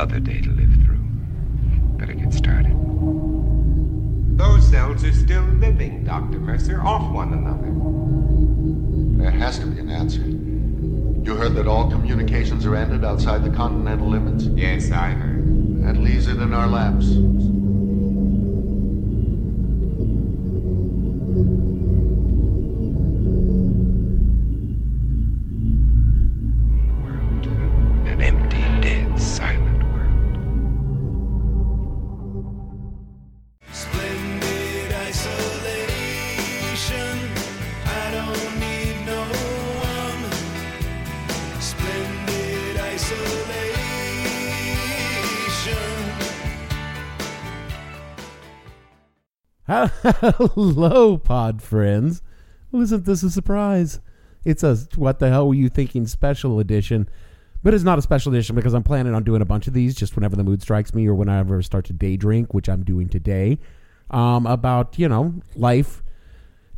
Another day to live through. Better get started. Those cells are still living, Dr. Mercer, off one another. There has to be an answer. You heard that all communications are ended outside the continental limits? Yes, I heard. That leaves it in our laps. Hello, pod friends. Well, isn't this a surprise? It's a what the hell were you thinking special edition, but it's not a special edition because I'm planning on doing a bunch of these just whenever the mood strikes me or whenever I start to day drink, which I'm doing today. Um, about you know life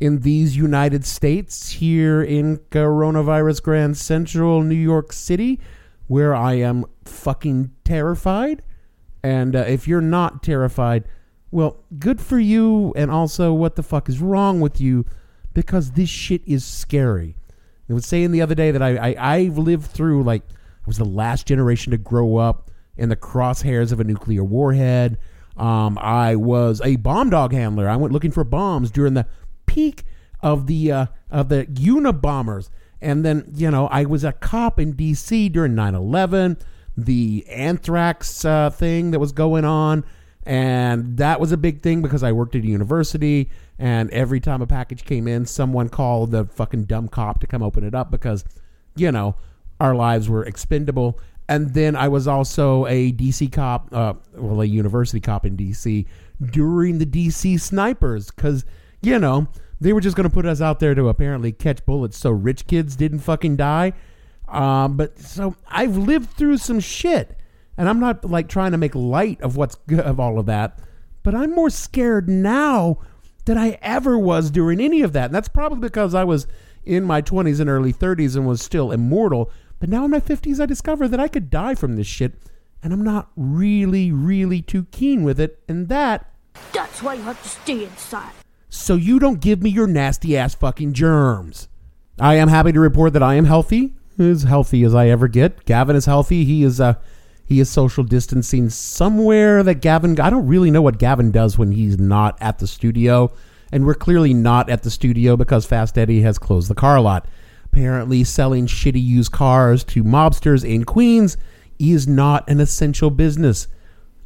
in these United States here in coronavirus Grand Central New York City, where I am fucking terrified. And uh, if you're not terrified, well, good for you. And also, what the fuck is wrong with you? Because this shit is scary. I was saying the other day that I, I I've lived through like I was the last generation to grow up in the crosshairs of a nuclear warhead. Um, I was a bomb dog handler. I went looking for bombs during the peak of the uh, of the Unabombers, and then you know I was a cop in D.C. during 9/11, the anthrax uh, thing that was going on, and that was a big thing because I worked at a university, and every time a package came in, someone called the fucking dumb cop to come open it up because, you know, our lives were expendable. And then I was also a DC cop, uh, well, a university cop in DC during the DC snipers because, you know, they were just going to put us out there to apparently catch bullets so rich kids didn't fucking die. Um, but so I've lived through some shit, and I'm not like trying to make light of what's good of all of that, but I'm more scared now than I ever was during any of that. And that's probably because I was in my 20s and early 30s and was still immortal. But now in my 50s, I discover that I could die from this shit, and I'm not really, really too keen with it. And that, That's why you have to stay inside. so you don't give me your nasty ass fucking germs. I am happy to report that I am healthy, as healthy as I ever get. Gavin is healthy. He is uh, he is social distancing somewhere that Gavin. I don't really know what Gavin does when he's not at the studio, and we're clearly not at the studio because Fast Eddie has closed the car lot. Apparently, selling shitty used cars to mobsters in Queens is not an essential business.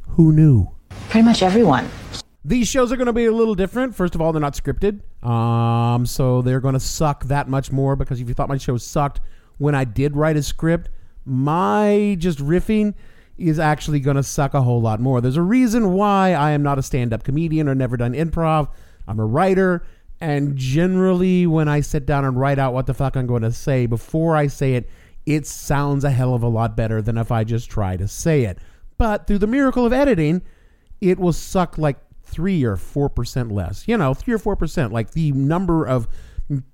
Who knew? Pretty much everyone. These shows are going to be a little different. First of all, they're not scripted, um, so they're going to suck that much more. Because if you thought my show sucked when I did write a script, my just riffing is actually going to suck a whole lot more. There's a reason why I am not a stand-up comedian or never done improv. I'm a writer, and generally, when I sit down and write out what the fuck I'm going to say before I say it, it sounds a hell of a lot better than if I just try to say it. But through the miracle of editing, it will suck like three or four percent less. You know, three or four percent, like the number of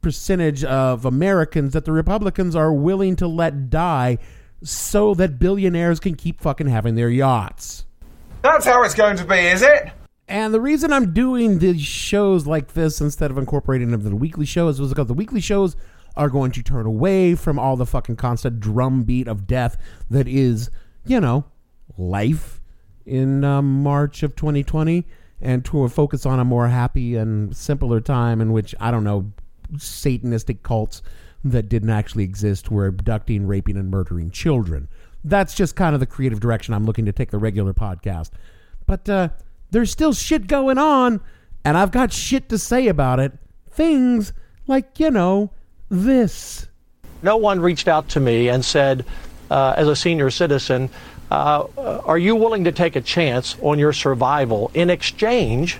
percentage of Americans that the Republicans are willing to let die so that billionaires can keep fucking having their yachts. That's how it's going to be, is it? And the reason I'm doing these shows like this instead of incorporating them into the weekly shows was because the weekly shows are going to turn away from all the fucking constant drumbeat of death that is, you know, life in um, March of 2020 and to focus on a more happy and simpler time in which, I don't know, satanistic cults that didn't actually exist were abducting, raping, and murdering children. That's just kind of the creative direction I'm looking to take the regular podcast. But uh, there's still shit going on, and I've got shit to say about it. Things like, you know, this. No one reached out to me and said, uh, as a senior citizen, uh, are you willing to take a chance on your survival in exchange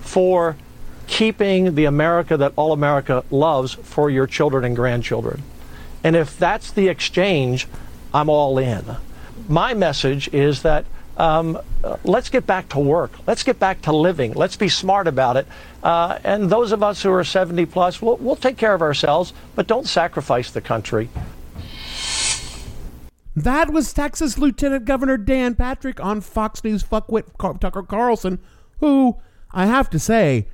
for keeping the America that all America loves for your children and grandchildren? And if that's the exchange, I'm all in. My message is that um, uh, let's get back to work. Let's get back to living. Let's be smart about it. Uh, and those of us who are 70 plus, we'll, we'll take care of ourselves, but don't sacrifice the country. That was Texas Lieutenant Governor Dan Patrick on Fox News fuckwit Tucker Carlson, who I have to say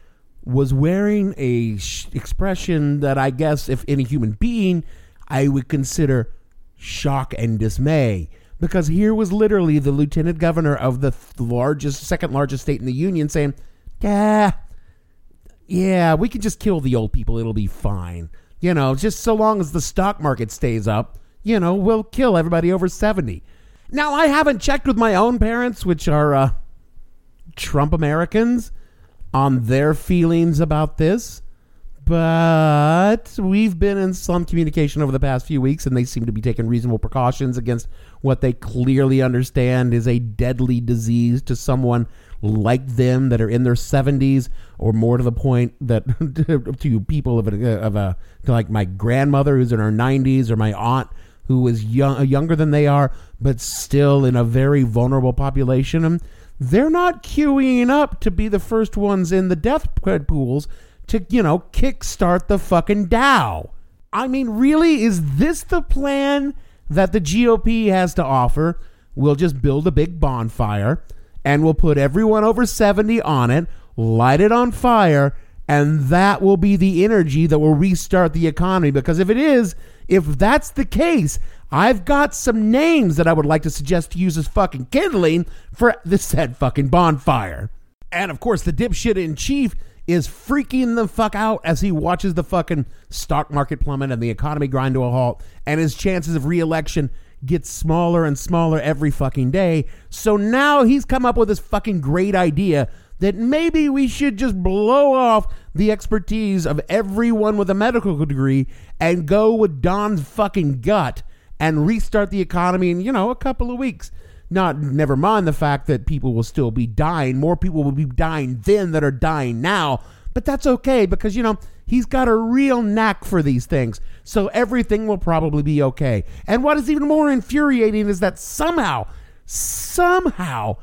was wearing a sh- expression that I guess if any human being I would consider shock and dismay because here was literally the lieutenant governor of the th- largest second largest state in the union saying, "Yeah, yeah, we can just kill the old people. It'll be fine. You know, just so long as the stock market stays up, you know, we'll kill everybody over 70. Now, I haven't checked with my own parents, which are uh, Trump Americans, on their feelings about this, but we've been in some communication over the past few weeks, and they seem to be taking reasonable precautions against what they clearly understand is a deadly disease to someone like them that are in their 70s or more to the point that to people of a, of a like my grandmother who's in her 90s or my aunt who is young, younger than they are but still in a very vulnerable population. and they're not queuing up to be the first ones in the death pools to you know kickstart the fucking Dow. I mean, really, is this the plan that the GOP has to offer? We'll just build a big bonfire and we'll put everyone over 70 on it, light it on fire, and that will be the energy that will restart the economy. Because if it is, if that's the case, I've got some names that I would like to suggest to use as fucking kindling for the said fucking bonfire. And of course, the dipshit in chief is freaking the fuck out as he watches the fucking stock market plummet and the economy grind to a halt, and his chances of reelection get smaller and smaller every fucking day. So now he's come up with this fucking great idea that maybe we should just blow off the expertise of everyone with a medical degree and go with Don's fucking gut and restart the economy in, you know, a couple of weeks. Not never mind the fact that people will still be dying. More people will be dying then that are dying now. But that's okay because, you know, he's got a real knack for these things. So everything will probably be okay. And what is even more infuriating is that somehow, somehow,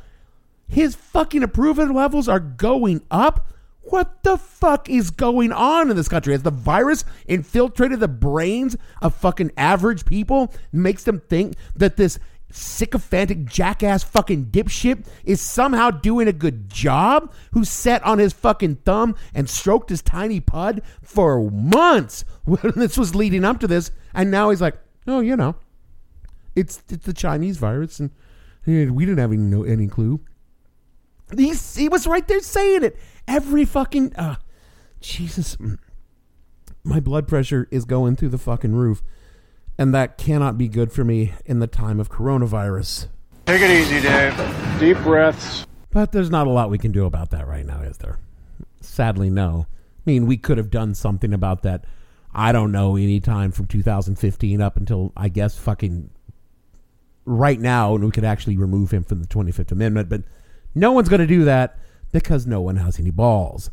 his fucking approval levels are going up. What the fuck is going on in this country? Has the virus infiltrated the brains of fucking average people? Makes them think that this sycophantic jackass fucking dipshit is somehow doing a good job who sat on his fucking thumb and stroked his tiny pud for months when this was leading up to this and now he's like oh you know it's it's the chinese virus and we didn't have any, any clue He's, he was right there saying it every fucking uh, jesus my blood pressure is going through the fucking roof and that cannot be good for me in the time of coronavirus. Take it easy, Dave. Deep breaths. But there's not a lot we can do about that right now, is there? Sadly, no. I mean, we could have done something about that. I don't know, any time from 2015 up until I guess fucking right now, and we could actually remove him from the 25th Amendment. But no one's going to do that because no one has any balls.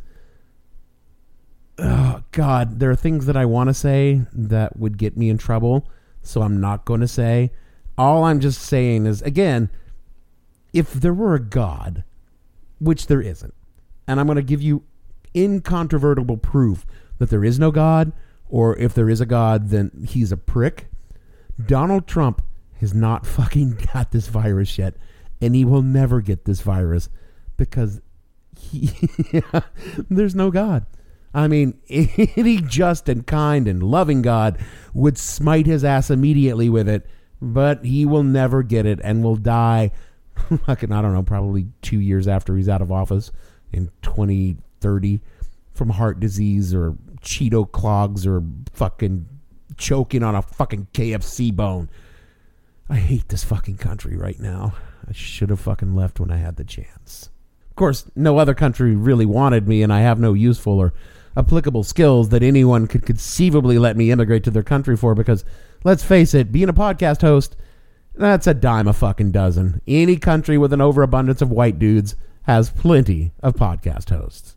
Oh god there are things that i want to say that would get me in trouble so i'm not going to say. All i'm just saying is again if there were a god which there isn't and i'm going to give you incontrovertible proof that there is no god or if there is a god then he's a prick donald trump has not fucking got this virus yet and he will never get this virus because he, there's no god I mean, any just and kind and loving God would smite his ass immediately with it, but he will never get it and will die, fucking, I don't know, probably two years after he's out of office in 2030 from heart disease or Cheeto clogs or fucking choking on a fucking KFC bone. I hate this fucking country right now. I should have fucking left when I had the chance. Of course, no other country really wanted me, and I have no useful or applicable skills that anyone could conceivably let me immigrate to their country for because let's face it, being a podcast host, that's a dime a fucking dozen. Any country with an overabundance of white dudes has plenty of podcast hosts.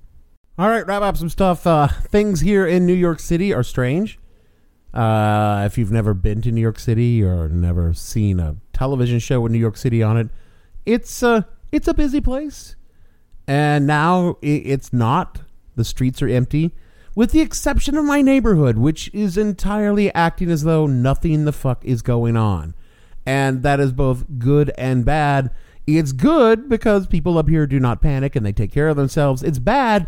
All right, wrap up some stuff. Uh, things here in New York City are strange. Uh, if you've never been to New York City or never seen a television show with New York City on it, it's a it's a busy place. And now it's not. The streets are empty, with the exception of my neighborhood, which is entirely acting as though nothing the fuck is going on. And that is both good and bad. It's good because people up here do not panic and they take care of themselves. It's bad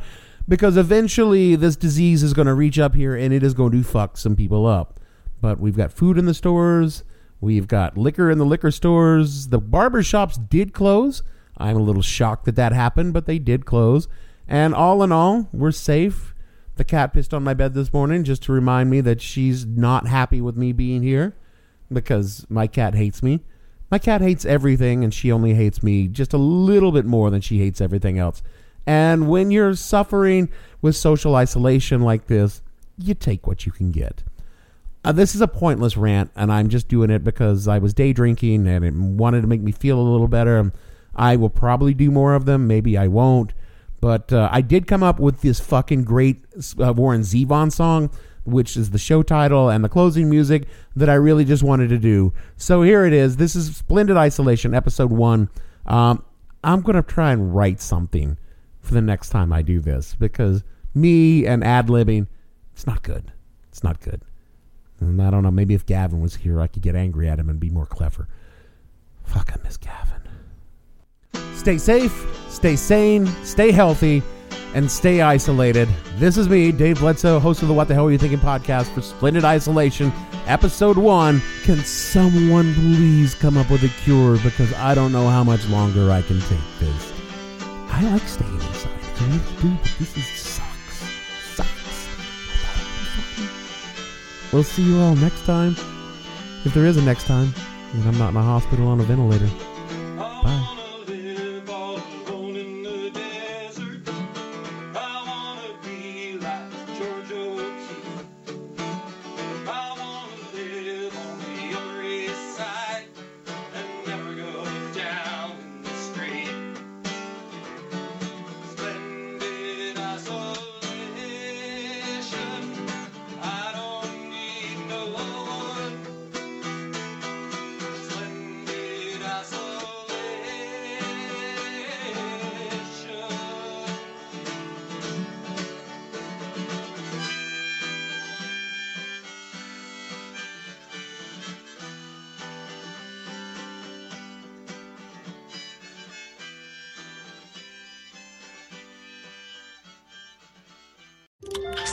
because eventually this disease is going to reach up here and it is going to fuck some people up. But we've got food in the stores, we've got liquor in the liquor stores. The barber shops did close. I'm a little shocked that that happened, but they did close. And all in all, we're safe. The cat pissed on my bed this morning just to remind me that she's not happy with me being here because my cat hates me. My cat hates everything, and she only hates me just a little bit more than she hates everything else. And when you're suffering with social isolation like this, you take what you can get. Uh, this is a pointless rant, and I'm just doing it because I was day drinking and it wanted to make me feel a little better. I will probably do more of them. Maybe I won't. But uh, I did come up with this fucking great uh, Warren Zevon song, which is the show title and the closing music that I really just wanted to do. So here it is. This is Splendid Isolation, episode one. Um, I'm going to try and write something for the next time I do this because me and ad libbing, it's not good. It's not good. And I don't know. Maybe if Gavin was here, I could get angry at him and be more clever. Fuck, I miss Gavin. Stay safe, stay sane, stay healthy, and stay isolated. This is me, Dave Bledsoe, host of the What the Hell Are You Thinking podcast for Splendid Isolation, episode one. Can someone please come up with a cure because I don't know how much longer I can take this. I like staying but this is sucks. Sucks. We'll see you all next time. If there is a next time, and I'm not in a hospital on a ventilator.